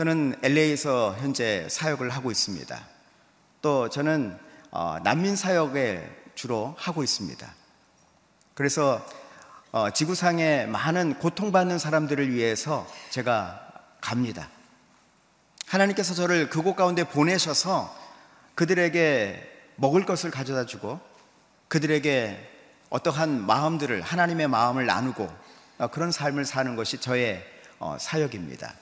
저는 LA에서 현재 사역을 하고 있습니다. 또 저는 어, 난민 사역에 주로 하고 있습니다. 그래서 어, 지구상에 많은 고통받는 사람들을 위해서 제가 갑니다. 하나님께서 저를 그곳 가운데 보내셔서 그들에게 먹을 것을 가져다 주고 그들에게 어떠한 마음들을 하나님의 마음을 나누고 어, 그런 삶을 사는 것이 저의 어, 사역입니다.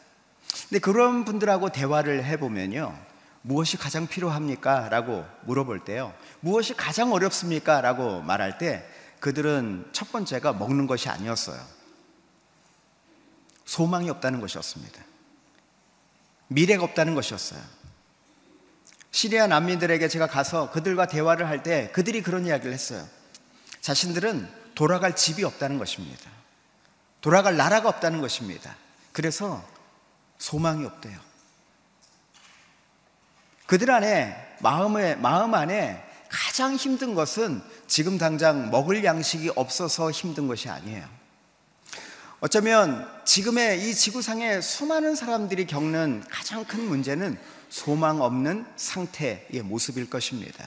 근데 그런 분들하고 대화를 해보면요. 무엇이 가장 필요합니까? 라고 물어볼 때요. 무엇이 가장 어렵습니까? 라고 말할 때 그들은 첫 번째가 먹는 것이 아니었어요. 소망이 없다는 것이었습니다. 미래가 없다는 것이었어요. 시리아 난민들에게 제가 가서 그들과 대화를 할 때 그들이 그런 이야기를 했어요. 자신들은 돌아갈 집이 없다는 것입니다. 돌아갈 나라가 없다는 것입니다. 그래서 소망이 없대요. 그들 안에 마음에 마음 안에 가장 힘든 것은 지금 당장 먹을 양식이 없어서 힘든 것이 아니에요. 어쩌면 지금의 이 지구상의 수많은 사람들이 겪는 가장 큰 문제는 소망 없는 상태의 모습일 것입니다.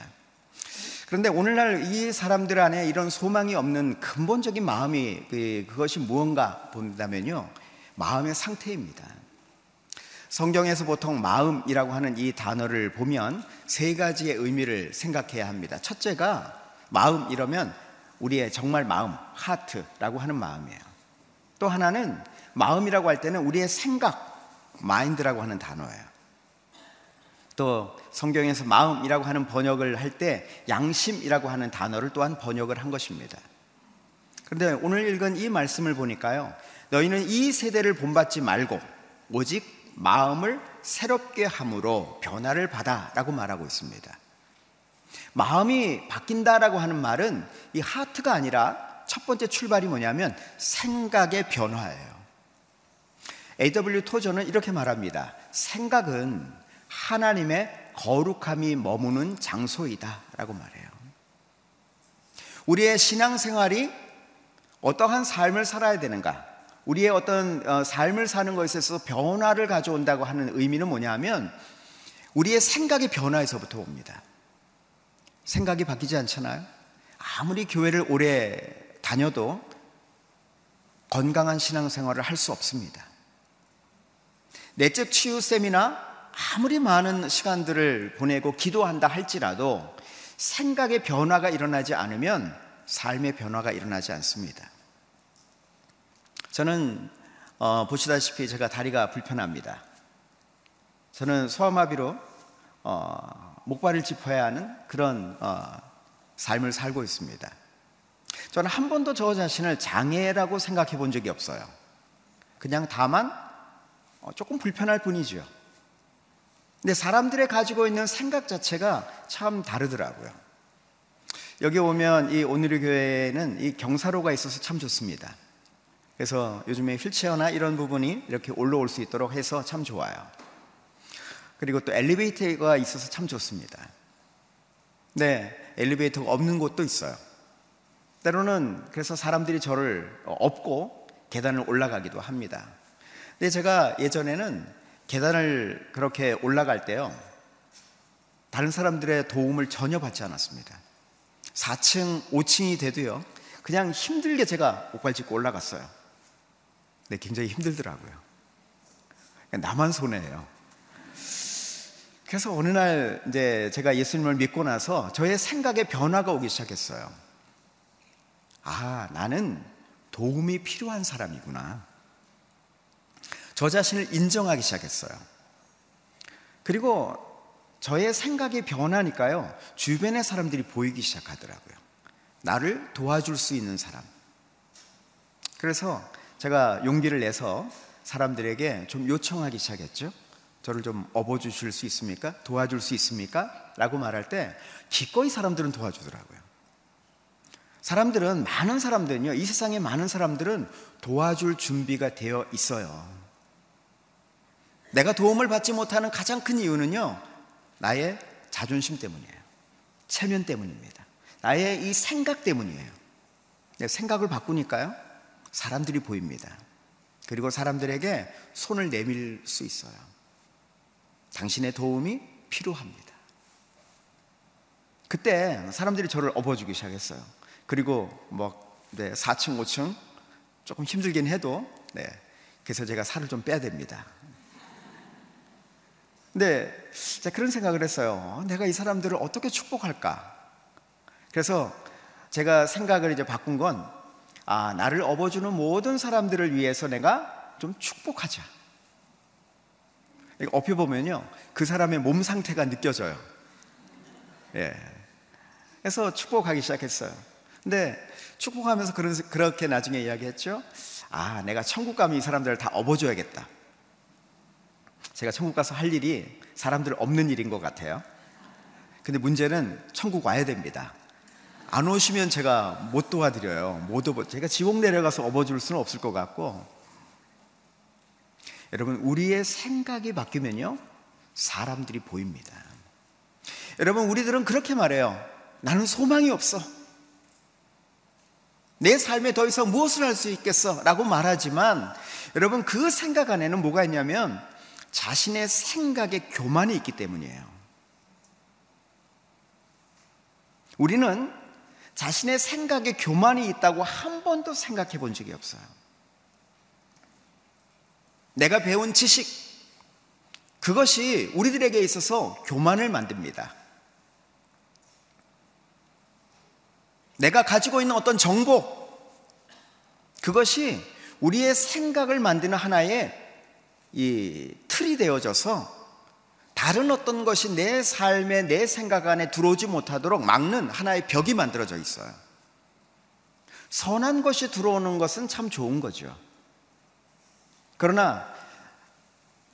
그런데 오늘날 이 사람들 안에 이런 소망이 없는 근본적인 마음이 그, 그것이 무언가 본다면요. 마음의 상태입니다. 성경에서 보통 마음이라고 하는 이 단어를 보면 세 가지의 의미를 생각해야 합니다. 첫째가 마음 이러면 우리의 정말 마음, 하트라고 하는 마음이에요. 또 하나는 마음이라고 할 때는 우리의 생각, 마인드라고 하는 단어예요. 또 성경에서 마음이라고 하는 번역을 할 때 양심이라고 하는 단어를 또한 번역을 한 것입니다. 그런데 오늘 읽은 이 말씀을 보니까요. 너희는 이 세대를 본받지 말고 오직 마음을 새롭게 함으로 변화를 받아라고 말하고 있습니다. 마음이 바뀐다라고 하는 말은 이 하트가 아니라 첫 번째 출발이 뭐냐면 생각의 변화예요. A.W. 토저는 이렇게 말합니다. 생각은 하나님의 거룩함이 머무는 장소이다라고 말해요. 우리의 신앙생활이 어떠한 삶을 살아야 되는가? 우리의 어떤 어, 삶을 사는 것에 있어서 변화를 가져온다고 하는 의미는 뭐냐면 우리의 생각의 변화에서부터 옵니다. 생각이 바뀌지 않잖아요? 아무리 교회를 오래 다녀도 건강한 신앙생활을 할 수 없습니다. 내적 치유 세미나 아무리 많은 시간들을 보내고 기도한다 할지라도 생각의 변화가 일어나지 않으면 삶의 변화가 일어나지 않습니다. 저는 어, 보시다시피 제가 다리가 불편합니다. 저는 소아마비로 어, 목발을 짚어야 하는 그런 어, 삶을 살고 있습니다. 저는 한 번도 저 자신을 장애라고 생각해 본 적이 없어요. 그냥 다만 어, 조금 불편할 뿐이죠. 근데 사람들의 가지고 있는 생각 자체가 참 다르더라고요. 여기 오면 이 오늘의 교회에는 이 경사로가 있어서 참 좋습니다. 그래서 요즘에 휠체어나 이런 부분이 이렇게 올라올 수 있도록 해서 참 좋아요. 그리고 또 엘리베이터가 있어서 참 좋습니다. 네, 엘리베이터가 없는 곳도 있어요. 때로는 그래서 사람들이 저를 업고 계단을 올라가기도 합니다. 근데 제가 예전에는 계단을 그렇게 올라갈 때요. 다른 사람들의 도움을 전혀 받지 않았습니다. 4층, 5층이 돼도요. 그냥 힘들게 제가 옷갈 짚고 올라갔어요. 네, 굉장히 힘들더라고요. 나만 손해예요. 그래서 어느 날 이제 제가 예수님을 믿고 나서 저의 생각에 변화가 오기 시작했어요. 아, 나는 도움이 필요한 사람이구나. 저 자신을 인정하기 시작했어요. 그리고 저의 생각이 변하니까요, 주변의 사람들이 보이기 시작하더라고요. 나를 도와줄 수 있는 사람. 그래서 제가 용기를 내서 사람들에게 좀 요청하기 시작했죠. 저를 좀 업어주실 수 있습니까? 도와줄 수 있습니까? 라고 말할 때 기꺼이 사람들은 도와주더라고요. 사람들은, 많은 사람들은요, 이 세상에 많은 사람들은 도와줄 준비가 되어 있어요. 내가 도움을 받지 못하는 가장 큰 이유는요, 나의 자존심 때문이에요. 체면 때문입니다. 나의 이 생각 때문이에요. 생각을 바꾸니까요, 사람들이 보입니다. 그리고 사람들에게 손을 내밀 수 있어요. 당신의 도움이 필요합니다. 그때 사람들이 저를 업어주기 시작했어요. 그리고 뭐 네, 4층, 5층 조금 힘들긴 해도 네, 그래서 제가 살을 좀 빼야 됩니다. 근데 제가 그런 생각을 했어요. 내가 이 사람들을 어떻게 축복할까? 그래서 제가 생각을 이제 바꾼 건 아, 나를 업어주는 모든 사람들을 위해서 내가 좀 축복하자. 업혀 보면요, 그 사람의 몸 상태가 느껴져요. 예. 그래서 축복하기 시작했어요. 근데 축복하면서 그런, 그렇게 나중에 이야기했죠. 아, 내가 천국 가면 이 사람들을 다 업어줘야겠다. 제가 천국 가서 할 일이 사람들 없는 일인 것 같아요. 근데 문제는 천국 와야 됩니다. 안 오시면 제가 못 도와드려요. 못 업어, 제가 지옥 내려가서 업어줄 수는 없을 것 같고. 여러분, 우리의 생각이 바뀌면요. 사람들이 보입니다. 여러분, 우리들은 그렇게 말해요. 나는 소망이 없어. 내 삶에 더 이상 무엇을 할 수 있겠어? 라고 말하지만 여러분 그 생각 안에는 뭐가 있냐면 자신의 생각에 교만이 있기 때문이에요. 우리는 자신의 생각에 교만이 있다고 한 번도 생각해 본 적이 없어요. 내가 배운 지식, 그것이 우리들에게 있어서 교만을 만듭니다. 내가 가지고 있는 어떤 정보, 그것이 우리의 생각을 만드는 하나의 이 틀이 되어져서 다른 어떤 것이 내 삶에 내 생각 안에 들어오지 못하도록 막는 하나의 벽이 만들어져 있어요. 선한 것이 들어오는 것은 참 좋은 거죠. 그러나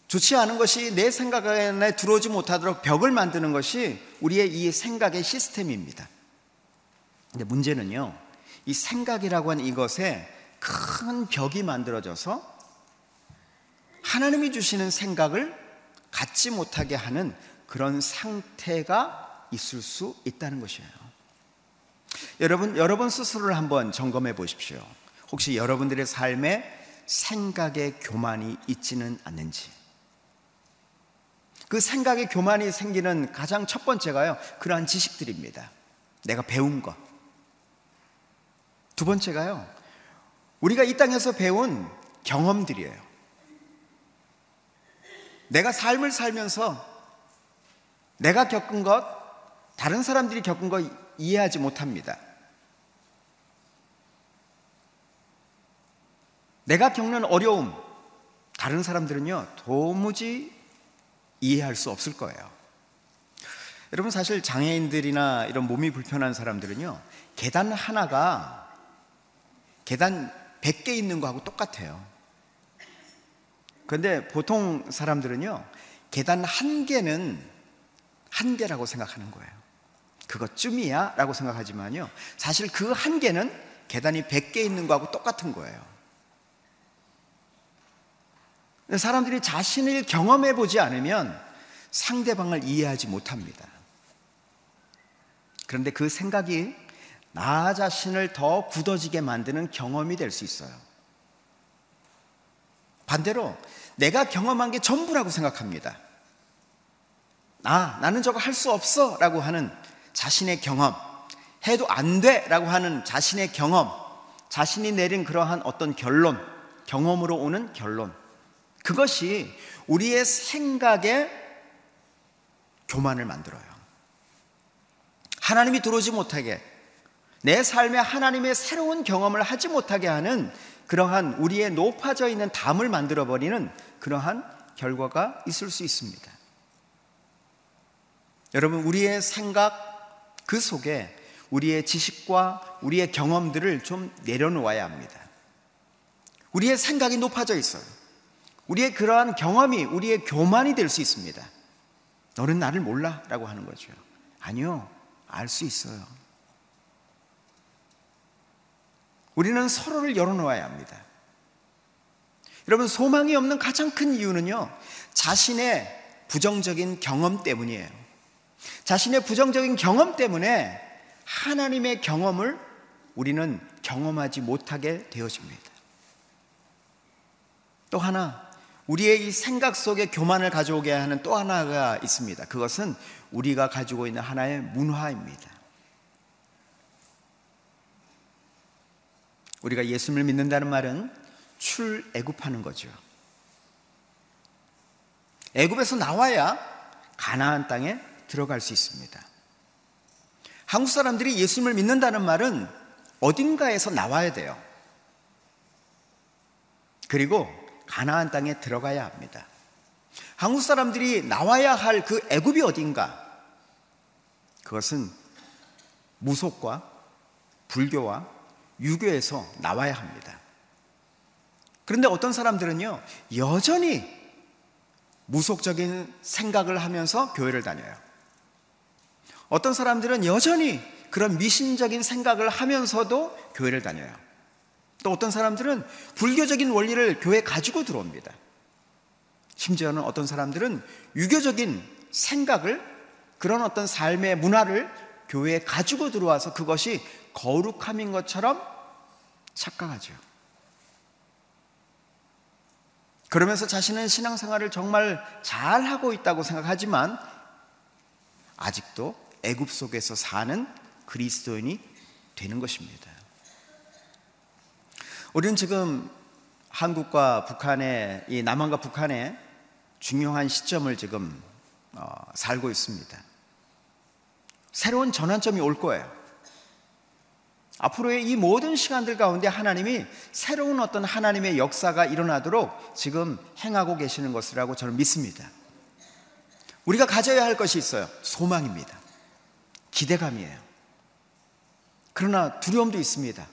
좋지 않은 것이 내 생각 안에 들어오지 못하도록 벽을 만드는 것이 우리의 이 생각의 시스템입니다. 근데 문제는요, 이 생각이라고 하는 이것에 큰 벽이 만들어져서 하나님이 주시는 생각을 갖지 못하게 하는 그런 상태가 있을 수 있다는 것이에요. 여러분, 여러분 스스로를 한번 점검해 보십시오. 혹시 여러분들의 삶에 생각의 교만이 있지는 않는지. 그 생각의 교만이 생기는 가장 첫 번째가요, 그러한 지식들입니다. 내가 배운 것. 두 번째가요, 우리가 이 땅에서 배운 경험들이에요. 내가 삶을 살면서 내가 겪은 것, 다른 사람들이 겪은 것 이해하지 못합니다. 내가 겪는 어려움, 다른 사람들은요, 도무지 이해할 수 없을 거예요. 여러분, 사실 장애인들이나 이런 몸이 불편한 사람들은요, 계단 하나가 계단 100개 있는 거하고 똑같아요. 그런데 보통 사람들은요, 계단 한 개는 한 개라고 생각하는 거예요. 그것쯤이야? 라고 생각하지만요, 사실 그 한 개는 계단이 100개 있는 거하고 똑같은 거예요. 사람들이 자신을 경험해 보지 않으면 상대방을 이해하지 못합니다. 그런데 그 생각이 나 자신을 더 굳어지게 만드는 경험이 될 수 있어요. 반대로 내가 경험한 게 전부라고 생각합니다. 아, 나는 저거 할 수 없어 라고 하는 자신의 경험, 해도 안 돼 라고 하는 자신의 경험, 자신이 내린 그러한 어떤 결론, 경험으로 오는 결론. 그것이 우리의 생각에 교만을 만들어요. 하나님이 들어오지 못하게 내 삶에 하나님의 새로운 경험을 하지 못하게 하는 그러한 우리의 높아져 있는 담을 만들어 버리는 그러한 결과가 있을 수 있습니다. 여러분, 우리의 생각 그 속에 우리의 지식과 우리의 경험들을 좀 내려놓아야 합니다. 우리의 생각이 높아져 있어요. 우리의 그러한 경험이 우리의 교만이 될 수 있습니다. 너는 나를 몰라 라고 하는 거죠. 아니요, 알 수 있어요. 우리는 서로를 열어놓아야 합니다. 여러분, 소망이 없는 가장 큰 이유는요, 자신의 부정적인 경험 때문이에요. 자신의 부정적인 경험 때문에 하나님의 경험을 우리는 경험하지 못하게 되어집니다. 또 하나, 우리의 이 생각 속에 교만을 가져오게 하는 또 하나가 있습니다. 그것은 우리가 가지고 있는 하나의 문화입니다. 우리가 예수님을 믿는다는 말은 출애굽하는 거죠. 애굽에서 나와야 가나안 땅에 들어갈 수 있습니다. 한국 사람들이 예수님을 믿는다는 말은 어딘가에서 나와야 돼요. 그리고 가나안 땅에 들어가야 합니다. 한국 사람들이 나와야 할 그 애굽이 어딘가? 그것은 무속과 불교와 유교에서 나와야 합니다. 그런데 어떤 사람들은요, 여전히 무속적인 생각을 하면서 교회를 다녀요. 어떤 사람들은 여전히 그런 미신적인 생각을 하면서도 교회를 다녀요. 또 어떤 사람들은 불교적인 원리를 교회에 가지고 들어옵니다. 심지어는 어떤 사람들은 유교적인 생각을 그런 어떤 삶의 문화를 교회에 가지고 들어와서 그것이 거룩함인 것처럼 착각하죠. 그러면서 자신은 신앙생활을 정말 잘 하고 있다고 생각하지만 아직도 애굽 속에서 사는 그리스도인이 되는 것입니다. 우리는 지금 한국과 북한의 이 남한과 북한의 중요한 시점을 지금 어, 살고 있습니다. 새로운 전환점이 올 거예요. 앞으로의 이 모든 시간들 가운데 하나님이 새로운 어떤 하나님의 역사가 일어나도록 지금 행하고 계시는 것이라고 저는 믿습니다. 우리가 가져야 할 것이 있어요. 소망입니다. 기대감이에요. 그러나 두려움도 있습니다.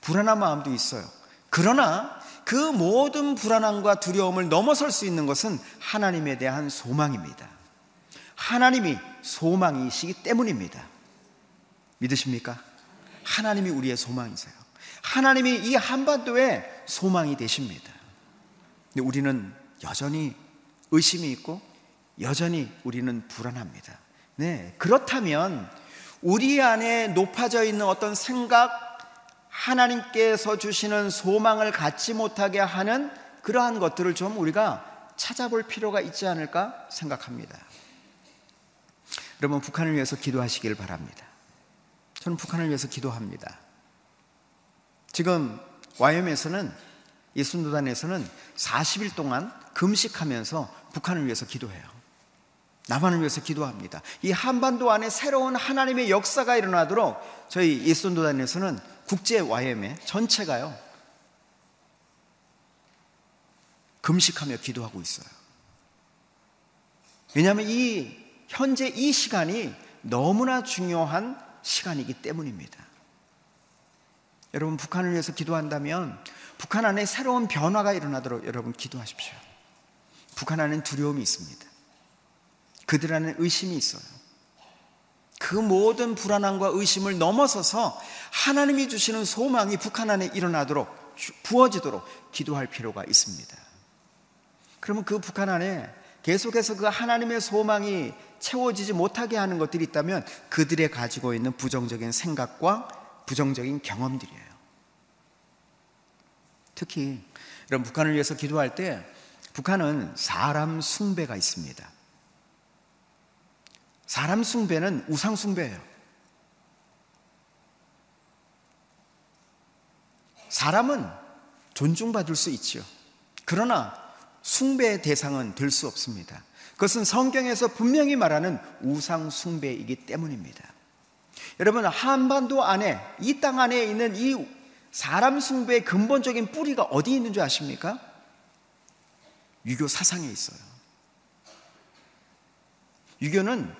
불안한 마음도 있어요. 그러나 그 모든 불안함과 두려움을 넘어설 수 있는 것은 하나님에 대한 소망입니다. 하나님이 소망이시기 때문입니다. 믿으십니까? 하나님이 우리의 소망이세요. 하나님이 이 한반도에 소망이 되십니다. 근데 우리는 여전히 의심이 있고 여전히 우리는 불안합니다. 네. 그렇다면 우리 안에 높아져 있는 어떤 생각, 하나님께서 주시는 소망을 갖지 못하게 하는 그러한 것들을 좀 우리가 찾아볼 필요가 있지 않을까 생각합니다. 여러분, 북한을 위해서 기도하시길 바랍니다. 저는 북한을 위해서 기도합니다. 지금 와이엄에서는 예순도단에서는 40일 동안 금식하면서 북한을 위해서 기도해요. 남한을 위해서 기도합니다. 이 한반도 안에 새로운 하나님의 역사가 일어나도록 저희 예순도단에서는 국제 와이엠 전체가요. 금식하며 기도하고 있어요. 왜냐하면 이 현재 이 시간이 너무나 중요한 시간이기 때문입니다. 여러분 북한을 위해서 기도한다면 북한 안에 새로운 변화가 일어나도록 여러분 기도하십시오. 북한 안에는 두려움이 있습니다. 그들 안에 의심이 있어요. 그 모든 불안함과 의심을 넘어서서 하나님이 주시는 소망이 북한 안에 일어나도록 부어지도록 기도할 필요가 있습니다. 그러면 그 북한 안에 계속해서 그 하나님의 소망이 채워지지 못하게 하는 것들이 있다면 그들의 가지고 있는 부정적인 생각과 부정적인 경험들이에요. 특히 이런 북한을 위해서 기도할 때 북한은 사람 숭배가 있습니다. 사람 숭배는 우상 숭배예요. 사람은 존중받을 수 있지요. 그러나 숭배의 대상은 될 수 없습니다. 그것은 성경에서 분명히 말하는 우상 숭배이기 때문입니다. 여러분 한반도 안에 이 땅 안에 있는 이 사람 숭배의 근본적인 뿌리가 어디 있는 줄 아십니까? 유교 사상에 있어요. 유교는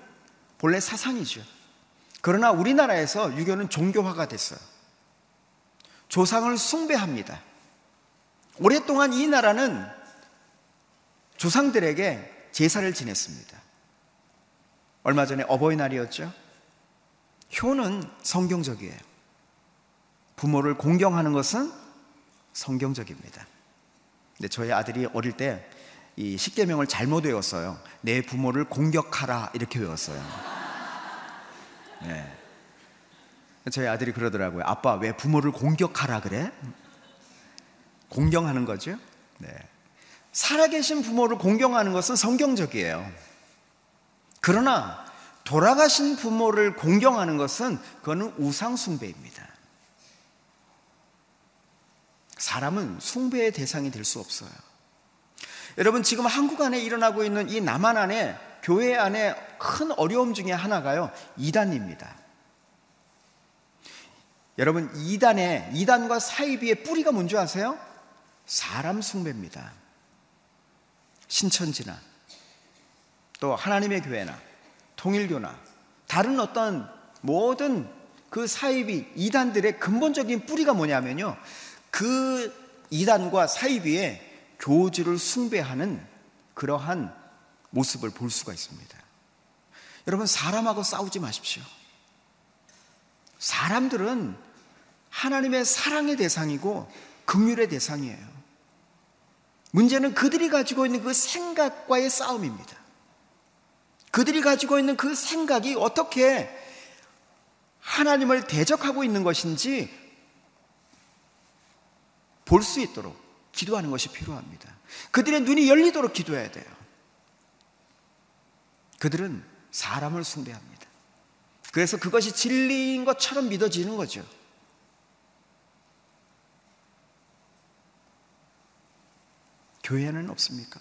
본래 사상이죠. 그러나 우리나라에서 유교는 종교화가 됐어요. 조상을 숭배합니다. 오랫동안 이 나라는 조상들에게 제사를 지냈습니다. 얼마 전에 어버이날이었죠. 효는 성경적이에요. 부모를 공경하는 것은 성경적입니다. 근데 저희 아들이 어릴 때 이 십계명을 잘못 외웠어요. 내 부모를 공격하라 이렇게 외웠어요. 네. 저희 아들이 그러더라고요. 아빠 왜 부모를 공격하라 그래? 공경하는 거죠. 네. 살아계신 부모를 공경하는 것은 성경적이에요. 그러나 돌아가신 부모를 공경하는 것은 그거는 우상숭배입니다. 사람은 숭배의 대상이 될 수 없어요. 여러분, 지금 한국 안에 일어나고 있는 이 남한 안에, 교회 안에 큰 어려움 중에 하나가요, 이단입니다. 여러분, 이단의, 이단과 사이비의 뿌리가 뭔지 아세요? 사람 숭배입니다. 신천지나, 또 하나님의 교회나, 통일교나, 다른 어떤 모든 그 사이비, 이단들의 근본적인 뿌리가 뭐냐면요. 그 이단과 사이비의 교주를 숭배하는 그러한 모습을 볼 수가 있습니다. 여러분, 사람하고 싸우지 마십시오. 사람들은 하나님의 사랑의 대상이고 긍휼의 대상이에요. 문제는 그들이 가지고 있는 그 생각과의 싸움입니다. 그들이 가지고 있는 그 생각이 어떻게 하나님을 대적하고 있는 것인지 볼 수 있도록 기도하는 것이 필요합니다. 그들의 눈이 열리도록 기도해야 돼요. 그들은 사람을 숭배합니다. 그래서 그것이 진리인 것처럼 믿어지는 거죠. 교회는 없습니까?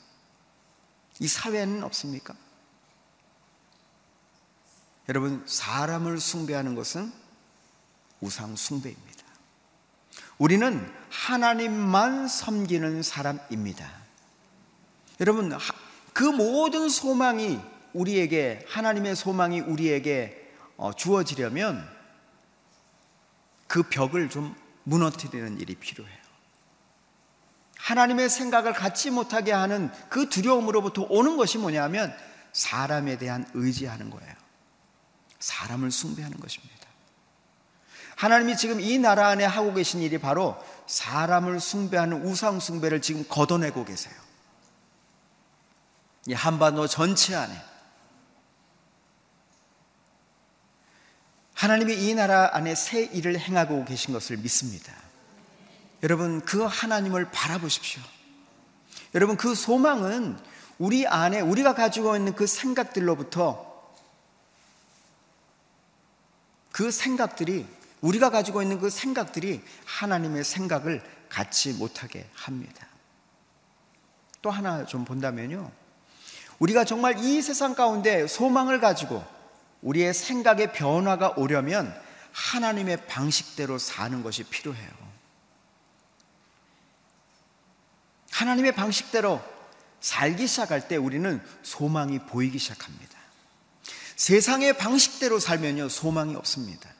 이 사회는 없습니까? 여러분, 사람을 숭배하는 것은 우상 숭배입니다. 우리는 하나님만 섬기는 사람입니다. 여러분, 그 모든 소망이 우리에게, 하나님의 소망이 우리에게 어, 주어지려면 그 벽을 좀 무너뜨리는 일이 필요해요. 하나님의 생각을 갖지 못하게 하는 그 두려움으로부터 오는 것이 뭐냐면 사람에 대한 의지하는 거예요. 사람을 숭배하는 것입니다. 하나님이 지금 이 나라 안에 하고 계신 일이 바로 사람을 숭배하는 우상 숭배를 지금 걷어내고 계세요. 이 한반도 전체 안에 하나님이 이 나라 안에 새 일을 행하고 계신 것을 믿습니다. 여러분 그 하나님을 바라보십시오. 여러분 그 소망은 우리 안에 우리가 가지고 있는 그 생각들로부터 그 생각들이 우리가 가지고 있는 그 생각들이 하나님의 생각을 갖지 못하게 합니다. 또 하나 좀 본다면요. 우리가 정말 이 세상 가운데 소망을 가지고 우리의 생각의 변화가 오려면 하나님의 방식대로 사는 것이 필요해요. 하나님의 방식대로 살기 시작할 때 우리는 소망이 보이기 시작합니다. 세상의 방식대로 살면요, 소망이 없습니다.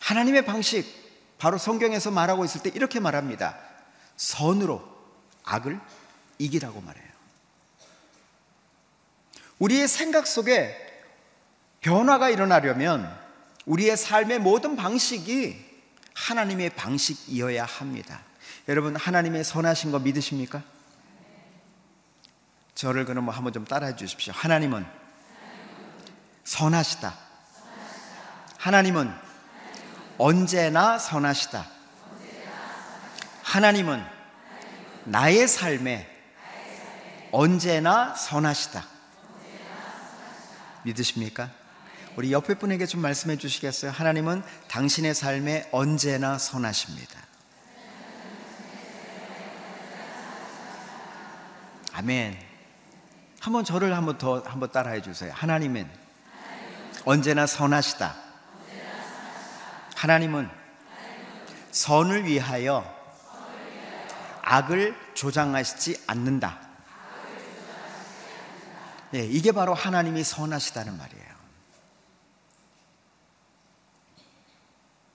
하나님의 방식, 바로 성경에서 말하고 있을 때 이렇게 말합니다. 선으로 악을 이기라고 말해요. 우리의 생각 속에 변화가 일어나려면 우리의 삶의 모든 방식이 하나님의 방식이어야 합니다. 여러분, 하나님의 선하신 거 믿으십니까? 저를 그럼 한번 좀 따라해 주십시오. 하나님은 선하시다. 하나님은 언제나 선하시다. 하나님은 나의 삶에 언제나 선하시다. 믿으십니까? 우리 옆에 분에게 좀 말씀해 주시겠어요? 하나님은 당신의 삶에 언제나 선하십니다. 아멘. 한번 저를 한번 더 한번 따라해 주세요. 하나님은 언제나 선하시다. 하나님은 선을 위하여 악을 조장하시지 않는다. 네, 이게 바로 하나님이 선하시다는 말이에요.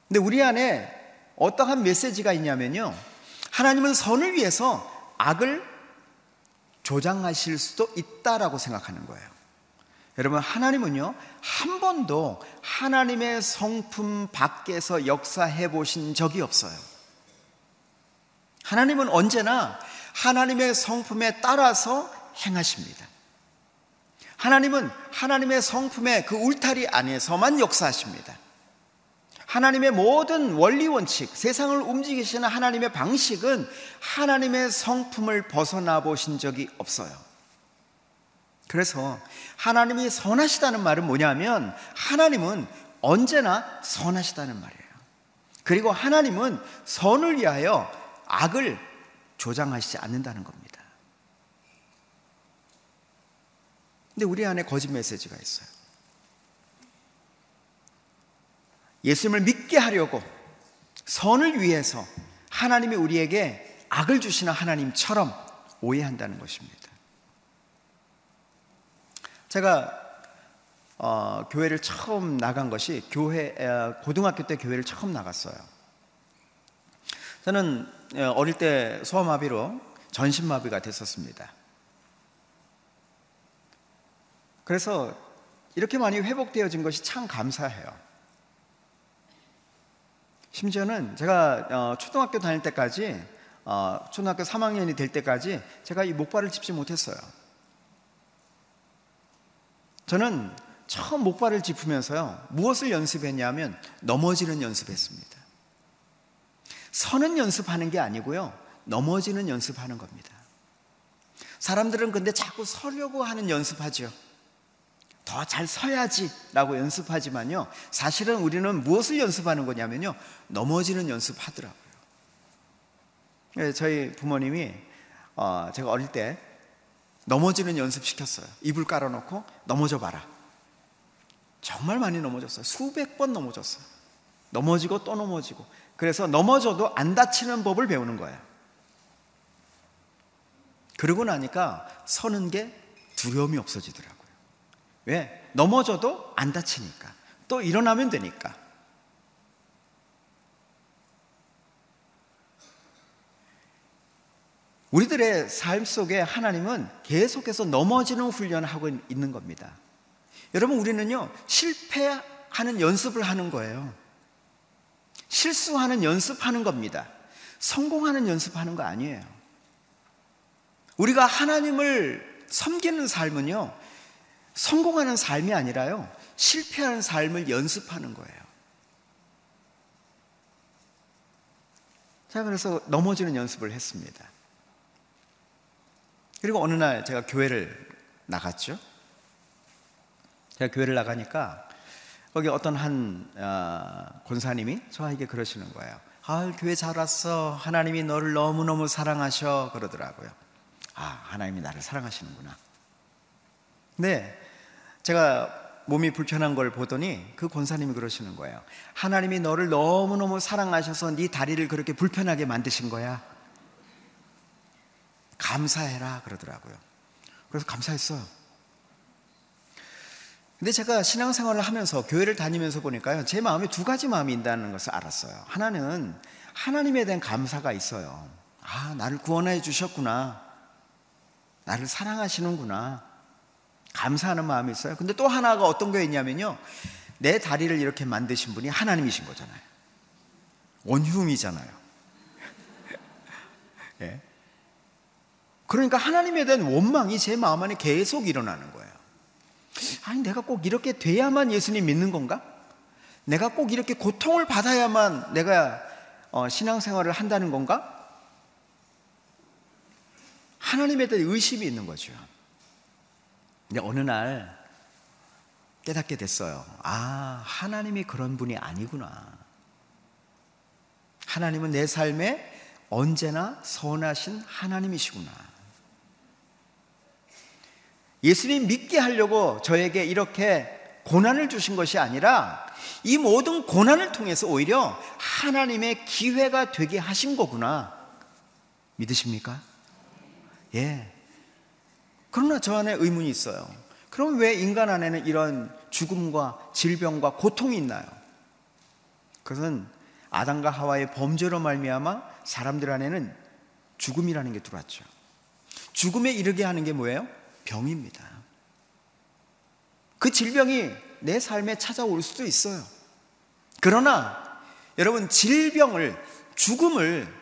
근데 우리 안에 어떠한 메시지가 있냐면요. 하나님은 선을 위해서 악을 조장하실 수도 있다라고 생각하는 거예요. 여러분, 하나님은요, 한 번도 하나님의 성품 밖에서 역사해 보신 적이 없어요. 하나님은 언제나 하나님의 성품에 따라서 행하십니다. 하나님은 하나님의 성품의 그 울타리 안에서만 역사하십니다. 하나님의 모든 원리 원칙, 세상을 움직이시는 하나님의 방식은 하나님의 성품을 벗어나 보신 적이 없어요. 그래서 하나님이 선하시다는 말은 뭐냐면 하나님은 언제나 선하시다는 말이에요. 그리고 하나님은 선을 위하여 악을 조장하시지 않는다는 겁니다. 근데 우리 안에 거짓 메시지가 있어요. 예수님을 믿게 하려고 선을 위해서 하나님이 우리에게 악을 주시는 하나님처럼 오해한다는 것입니다. 제가 어, 교회를 처음 나간 것이 교회 고등학교 때 교회를 처음 나갔어요. 저는 어릴 때 소아마비로 전신마비가 됐었습니다. 그래서 이렇게 많이 회복되어진 것이 참 감사해요. 심지어는 제가 어, 초등학교 다닐 때까지 어, 초등학교 3학년이 될 때까지 제가 이 목발을 짚지 못했어요. 저는 처음 목발을 짚으면서요 무엇을 연습했냐면 넘어지는 연습했습니다. 서는 연습하는 게 아니고요 넘어지는 연습하는 겁니다. 사람들은 근데 자꾸 서려고 하는 연습하죠. 더 잘 서야지라고 연습하지만요 사실은 우리는 무엇을 연습하는 거냐면요 넘어지는 연습하더라고요. 네, 저희 부모님이 어, 제가 어릴 때 넘어지는 연습 시켰어요. 이불 깔아놓고 넘어져 봐라. 정말 많이 넘어졌어요. 수백 번 넘어졌어요. 넘어지고 또 넘어지고. 그래서 넘어져도 안 다치는 법을 배우는 거예요. 그러고 나니까 서는 게 두려움이 없어지더라고요. 왜? 넘어져도 안 다치니까. 또 일어나면 되니까. 우리들의 삶 속에 하나님은 계속해서 넘어지는 훈련을 하고 있는 겁니다. 여러분, 우리는요, 실패하는 연습을 하는 거예요. 실수하는 연습하는 겁니다. 성공하는 연습하는 거 아니에요. 우리가 하나님을 섬기는 삶은요, 성공하는 삶이 아니라요, 실패하는 삶을 연습하는 거예요. 자, 그래서 넘어지는 연습을 했습니다. 그리고 어느 날 제가 교회를 나갔죠. 제가 교회를 나가니까 거기 어떤 한 어, 권사님이 저에게 그러시는 거예요. 아, 교회 잘 왔어. 하나님이 너를 너무너무 사랑하셔. 그러더라고요. 아, 하나님이 나를 사랑하시는구나. 네. 제가 몸이 불편한 걸 보더니 그 권사님이 그러시는 거예요. 하나님이 너를 너무너무 사랑하셔서 네 다리를 그렇게 불편하게 만드신 거야. 감사해라. 그러더라고요. 그래서 감사했어요. 근데 제가 신앙생활을 하면서 교회를 다니면서 보니까요. 제 마음에 두 가지 마음이 있다는 것을 알았어요. 하나는 하나님에 대한 감사가 있어요. 아, 나를 구원해 주셨구나. 나를 사랑하시는구나. 감사하는 마음이 있어요. 근데 또 하나가 어떤 게 있냐면요. 내 다리를 이렇게 만드신 분이 하나님이신 거잖아요. 원흉이잖아요. 예. 그러니까 하나님에 대한 원망이 제 마음 안에 계속 일어나는 거예요. 아니, 내가 꼭 이렇게 돼야만 예수님 믿는 건가? 내가 꼭 이렇게 고통을 받아야만 내가 어, 신앙생활을 한다는 건가? 하나님에 대한 의심이 있는 거죠. 근데 어느 날 깨닫게 됐어요. 아, 하나님이 그런 분이 아니구나. 하나님은 내 삶에 언제나 선하신 하나님이시구나. 예수님 믿게 하려고 저에게 이렇게 고난을 주신 것이 아니라 이 모든 고난을 통해서 오히려 하나님의 기회가 되게 하신 거구나. 믿으십니까? 예. 그러나 저 안에 의문이 있어요. 그럼 왜 인간 안에는 이런 죽음과 질병과 고통이 있나요? 그것은 아담과 하와의 범죄로 말미암아 사람들 안에는 죽음이라는 게 들어왔죠. 죽음에 이르게 하는 게 뭐예요? 병입니다. 그 질병이 내 삶에 찾아올 수도 있어요. 그러나 여러분 질병을 죽음을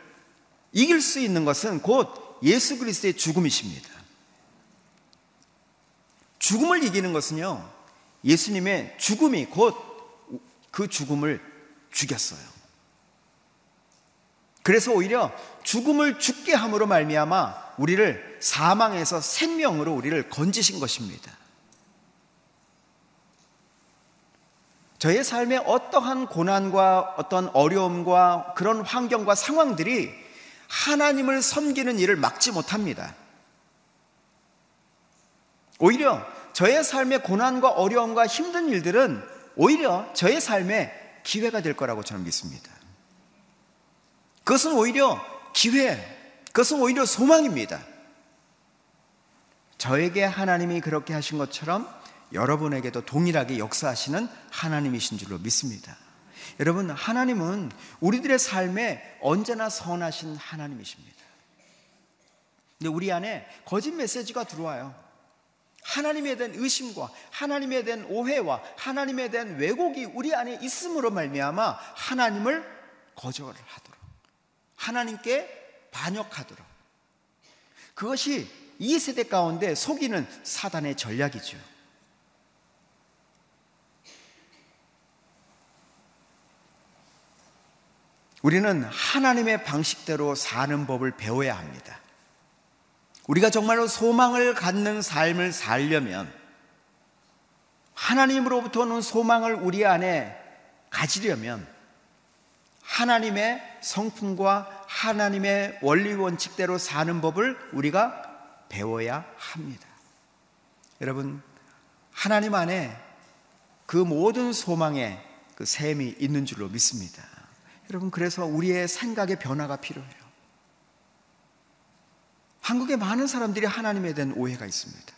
이길 수 있는 것은 곧 예수 그리스도의 죽음이십니다. 죽음을 이기는 것은요. 예수님의 죽음이 곧 그 죽음을 죽였어요. 그래서 오히려 죽음을 죽게 함으로 말미암아 우리를 사망에서 생명으로 우리를 건지신 것입니다. 저의 삶에 어떠한 고난과 어떤 어려움과 그런 환경과 상황들이 하나님을 섬기는 일을 막지 못합니다. 오히려 저의 삶의 고난과 어려움과 힘든 일들은 오히려 저의 삶에 기회가 될 거라고 저는 믿습니다. 그것은 오히려 기회, 그것은 오히려 소망입니다. 저에게 하나님이 그렇게 하신 것처럼 여러분에게도 동일하게 역사하시는 하나님이신 줄로 믿습니다. 여러분, 하나님은 우리들의 삶에 언제나 선하신 하나님이십니다. 근데 우리 안에 거짓 메시지가 들어와요. 하나님에 대한 의심과 하나님에 대한 오해와 하나님에 대한 왜곡이 우리 안에 있음으로 말미암아 하나님을 거절하도록 하나님께 반역하도록 그것이 이 세대 가운데 속이는 사단의 전략이죠. 우리는 하나님의 방식대로 사는 법을 배워야 합니다. 우리가 정말로 소망을 갖는 삶을 살려면 하나님으로부터 오는 소망을 우리 안에 가지려면 하나님의 성품과 하나님의 원리 원칙대로 사는 법을 우리가 배워야 합니다. 여러분, 하나님 안에 그 모든 소망에 그 샘이 있는 줄로 믿습니다. 여러분, 그래서 우리의 생각의 변화가 필요해요. 한국에 많은 사람들이 하나님에 대한 오해가 있습니다.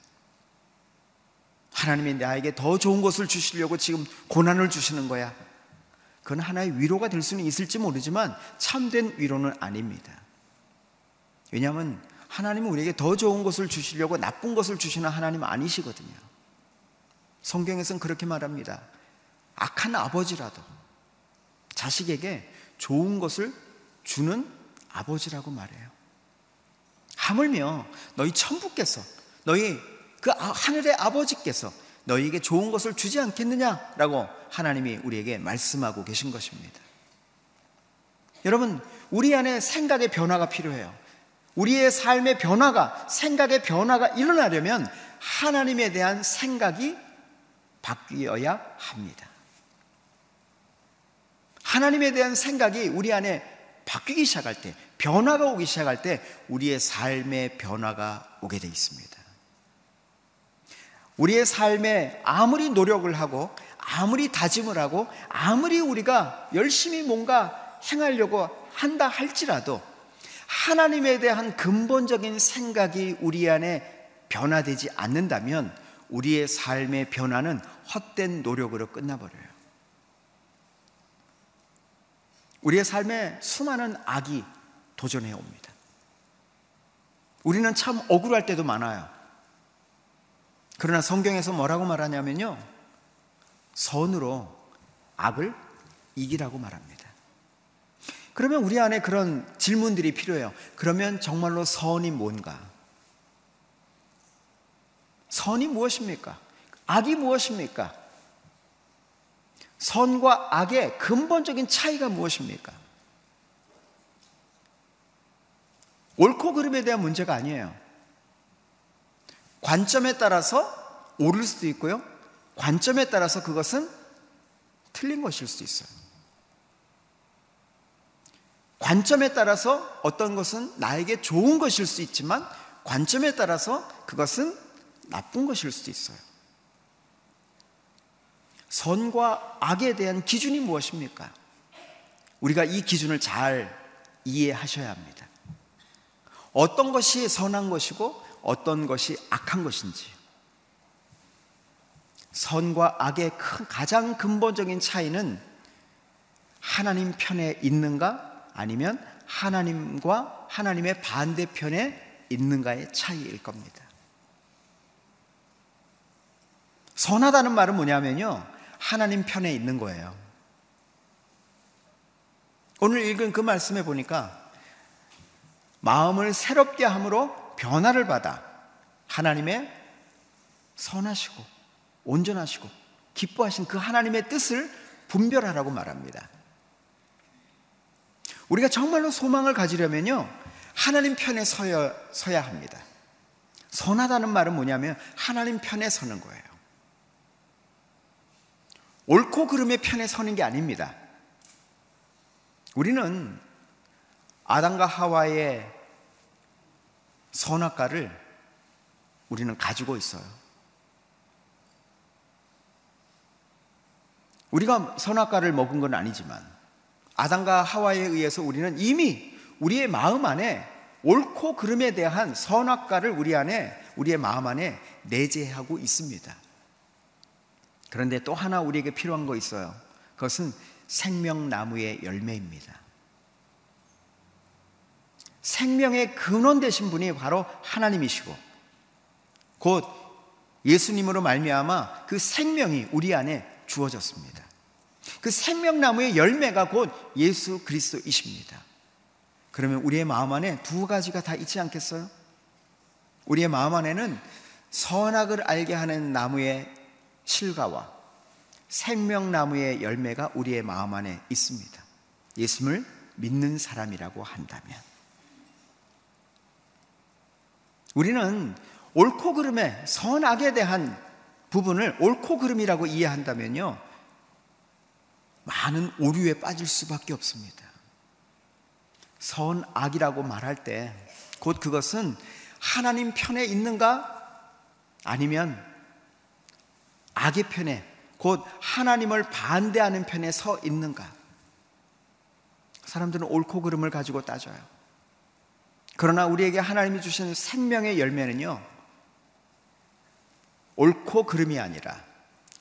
하나님이 나에게 더 좋은 것을 주시려고 지금 고난을 주시는 거야. 그건 하나의 위로가 될 수는 있을지 모르지만 참된 위로는 아닙니다. 왜냐하면 하나님은 우리에게 더 좋은 것을 주시려고 나쁜 것을 주시는 하나님 아니시거든요. 성경에서는 그렇게 말합니다. 악한 아버지라도 자식에게 좋은 것을 주는 아버지라고 말해요. 하물며 너희 천부께서 너희 그 아, 하늘의 아버지께서 너희에게 좋은 것을 주지 않겠느냐라고 하나님이 우리에게 말씀하고 계신 것입니다. 여러분, 우리 안에 생각의 변화가 필요해요. 우리의 삶의 변화가, 생각의 변화가 일어나려면 하나님에 대한 생각이 바뀌어야 합니다. 하나님에 대한 생각이 우리 안에 바뀌기 시작할 때, 변화가 오기 시작할 때 우리의 삶의 변화가 오게 돼 있습니다. 우리의 삶에 아무리 노력을 하고 아무리 다짐을 하고 아무리 우리가 열심히 뭔가 행하려고 한다 할지라도 하나님에 대한 근본적인 생각이 우리 안에 변화되지 않는다면 우리의 삶의 변화는 헛된 노력으로 끝나버려요. 우리의 삶에 수많은 악이 도전해 옵니다. 우리는 참 억울할 때도 많아요. 그러나 성경에서 뭐라고 말하냐면요. 선으로 악을 이기라고 말합니다. 그러면 우리 안에 그런 질문들이 필요해요. 그러면 정말로 선이 뭔가? 선이 무엇입니까? 악이 무엇입니까? 선과 악의 근본적인 차이가 무엇입니까? 옳고 그름에 대한 문제가 아니에요. 관점에 따라서 옳을 수도 있고요. 관점에 따라서 그것은 틀린 것일 수도 있어요. 관점에 따라서 어떤 것은 나에게 좋은 것일 수 있지만 관점에 따라서 그것은 나쁜 것일 수도 있어요. 선과 악에 대한 기준이 무엇입니까? 우리가 이 기준을 잘 이해하셔야 합니다. 어떤 것이 선한 것이고 어떤 것이 악한 것인지. 선과 악의 큰, 가장 근본적인 차이는 하나님 편에 있는가 아니면 하나님과 하나님의 반대편에 있는가의 차이일 겁니다. 선하다는 말은 뭐냐면요. 하나님 편에 있는 거예요. 오늘 읽은 그 말씀에 보니까 마음을 새롭게 함으로 변화를 받아 하나님의 선하시고 온전하시고 기뻐하신 그 하나님의 뜻을 분별하라고 말합니다. 우리가 정말로 소망을 가지려면요. 하나님 편에 서야, 서야 합니다. 선하다는 말은 뭐냐면 하나님 편에 서는 거예요. 옳고 그름의 편에 서는 게 아닙니다. 우리는 아담과 하와의 선악과를 우리는 가지고 있어요. 우리가 선악과를 먹은 건 아니지만 아담과 하와에 의해서 우리는 이미 우리의 마음 안에 옳고 그름에 대한 선악과를 우리 안에 우리의 마음 안에 내재하고 있습니다. 그런데 또 하나 우리에게 필요한 거 있어요. 그것은 생명나무의 열매입니다. 생명의 근원 되신 분이 바로 하나님이시고 곧 예수님으로 말미암아 그 생명이 우리 안에 주어졌습니다. 그 생명나무의 열매가 곧 예수 그리스도이십니다. 그러면 우리의 마음 안에 두 가지가 다 있지 않겠어요? 우리의 마음 안에는 선악을 알게 하는 나무의 실과와 생명나무의 열매가 우리의 마음 안에 있습니다. 예수를 믿는 사람이라고 한다면. 우리는 옳고 그름의 선악에 대한 부분을 옳고 그름이라고 이해한다면요. 많은 오류에 빠질 수밖에 없습니다. 선악이라고 말할 때 곧 그것은 하나님 편에 있는가 아니면 악의 편에 곧 하나님을 반대하는 편에 서 있는가 사람들은 옳고 그름을 가지고 따져요. 그러나 우리에게 하나님이 주신 생명의 열매는요. 옳고 그름이 아니라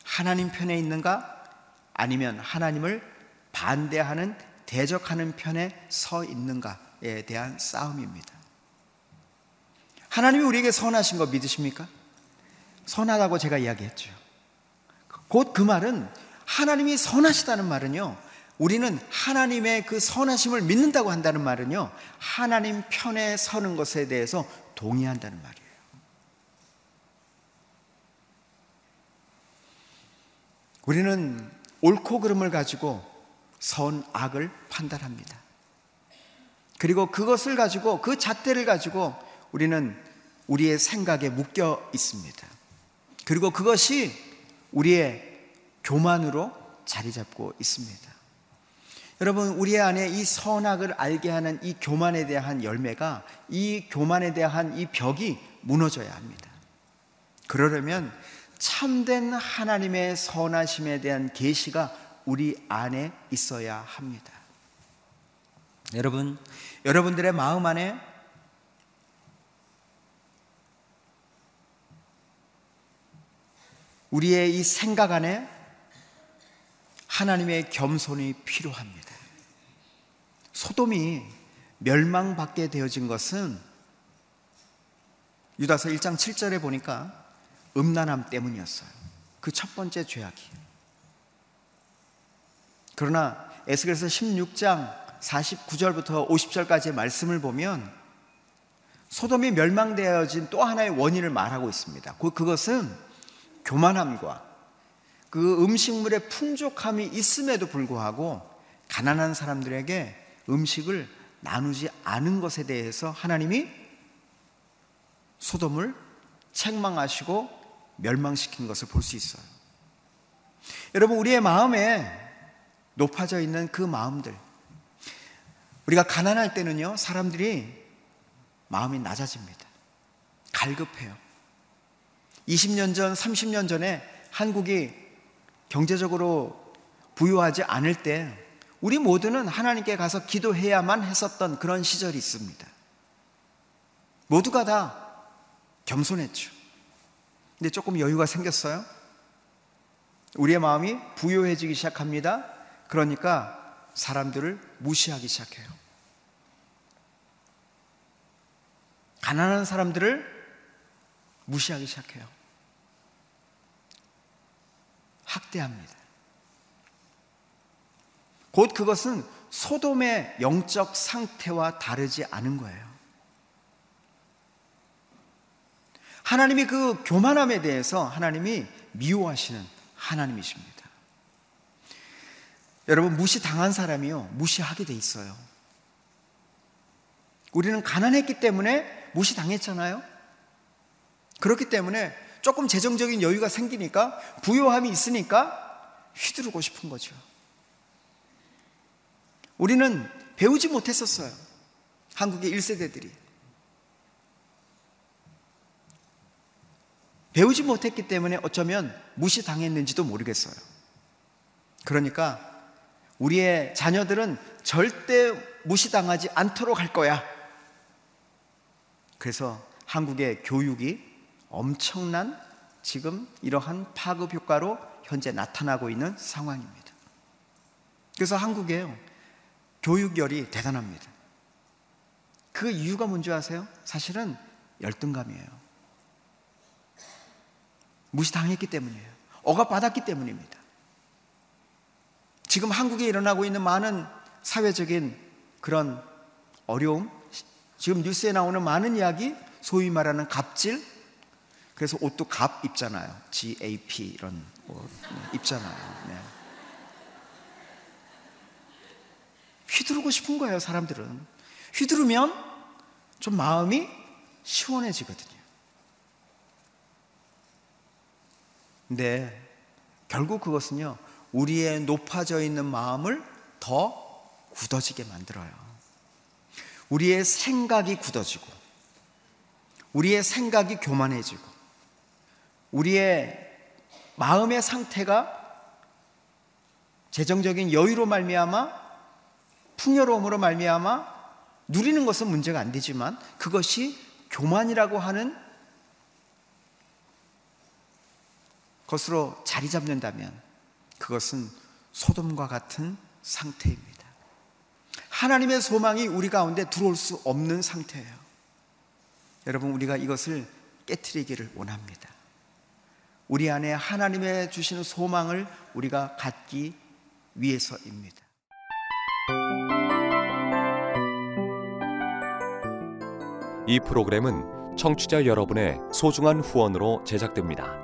하나님 편에 있는가 아니면 하나님을 반대하는 대적하는 편에 서 있는가에 대한 싸움입니다. 하나님이 우리에게 선하신 거 믿으십니까? 선하다고 제가 이야기했죠. 곧 그 말은 하나님이 선하시다는 말은요. 우리는 하나님의 그 선하심을 믿는다고 한다는 말은요. 하나님 편에 서는 것에 대해서 동의한다는 말이에요. 우리는 옳고 그름을 가지고 선악을 판단합니다. 그리고 그것을 가지고 그 잣대를 가지고 우리는 우리의 생각에 묶여 있습니다. 그리고 그것이 우리의 교만으로 자리 잡고 있습니다. 여러분, 우리 안에 이 선악을 알게 하는 이 교만에 대한 열매가 이 교만에 대한 이 벽이 무너져야 합니다. 그러려면 참된 하나님의 선하심에 대한 계시가 우리 안에 있어야 합니다. 여러분, 여러분들의 마음 안에 우리의 이 생각 안에 하나님의 겸손이 필요합니다. 소돔이 멸망받게 되어진 것은 유다서 1장 7절에 보니까 음란함 때문이었어요. 그 첫 번째 죄악이. 그러나 에스겔서 16장 49절부터 50절까지의 말씀을 보면 소돔이 멸망되어진 또 하나의 원인을 말하고 있습니다. 그것은 교만함과 그 음식물의 풍족함이 있음에도 불구하고 가난한 사람들에게 음식을 나누지 않은 것에 대해서 하나님이 소돔을 책망하시고 멸망시킨 것을 볼 수 있어요. 여러분, 우리의 마음에 높아져 있는 그 마음들. 우리가 가난할 때는요, 사람들이 마음이 낮아집니다. 갈급해요. 20년 전, 30년 전에 한국이 경제적으로 부유하지 않을 때 우리 모두는 하나님께 가서 기도해야만 했었던 그런 시절이 있습니다. 모두가 다 겸손했죠. 근데 조금 여유가 생겼어요. 우리의 마음이 부유해지기 시작합니다. 그러니까 사람들을 무시하기 시작해요. 가난한 사람들을 무시하기 시작해요. 학대합니다. 곧 그것은 소돔의 영적 상태와 다르지 않은 거예요. 하나님이 그 교만함에 대해서 하나님이 미워하시는 하나님이십니다. 여러분 무시 당한 사람이요 무시하게 돼 있어요. 우리는 가난했기 때문에 무시당했잖아요. 그렇기 때문에 조금 재정적인 여유가 생기니까 부요함이 있으니까 휘두르고 싶은 거죠. 우리는 배우지 못했었어요. 한국의 1세대들이. 배우지 못했기 때문에 어쩌면 무시당했는지도 모르겠어요. 그러니까 우리의 자녀들은 절대 무시당하지 않도록 할 거야. 그래서 한국의 교육이 엄청난 지금 이러한 파급 효과로 현재 나타나고 있는 상황입니다. 그래서 한국의 교육열이 대단합니다. 그 이유가 뭔지 아세요? 사실은 열등감이에요. 무시당했기 때문이에요. 억압받았기 때문입니다. 지금 한국에 일어나고 있는 많은 사회적인 그런 어려움, 지금 뉴스에 나오는 많은 이야기, 소위 말하는 갑질, 그래서 옷도 갑 입잖아요. GAP 이런 옷 입잖아요. 네. 휘두르고 싶은 거예요, 사람들은. 휘두르면 좀 마음이 시원해지거든요. 근데 결국 그것은요, 우리의 높아져 있는 마음을 더 굳어지게 만들어요. 우리의 생각이 굳어지고, 우리의 생각이 교만해지고, 우리의 마음의 상태가 재정적인 여유로 말미암아 풍요로움으로 말미암아 누리는 것은 문제가 안 되지만 그것이 교만이라고 하는 것으로 자리 잡는다면 그것은 소돔과 같은 상태입니다. 하나님의 소망이 우리 가운데 들어올 수 없는 상태예요. 여러분 우리가 이것을 깨뜨리기를 원합니다. 우리 안에 하나님의 주시는 소망을 우리가 갖기 위해서입니다. 이 프로그램은 청취자 여러분의 소중한 후원으로 제작됩니다.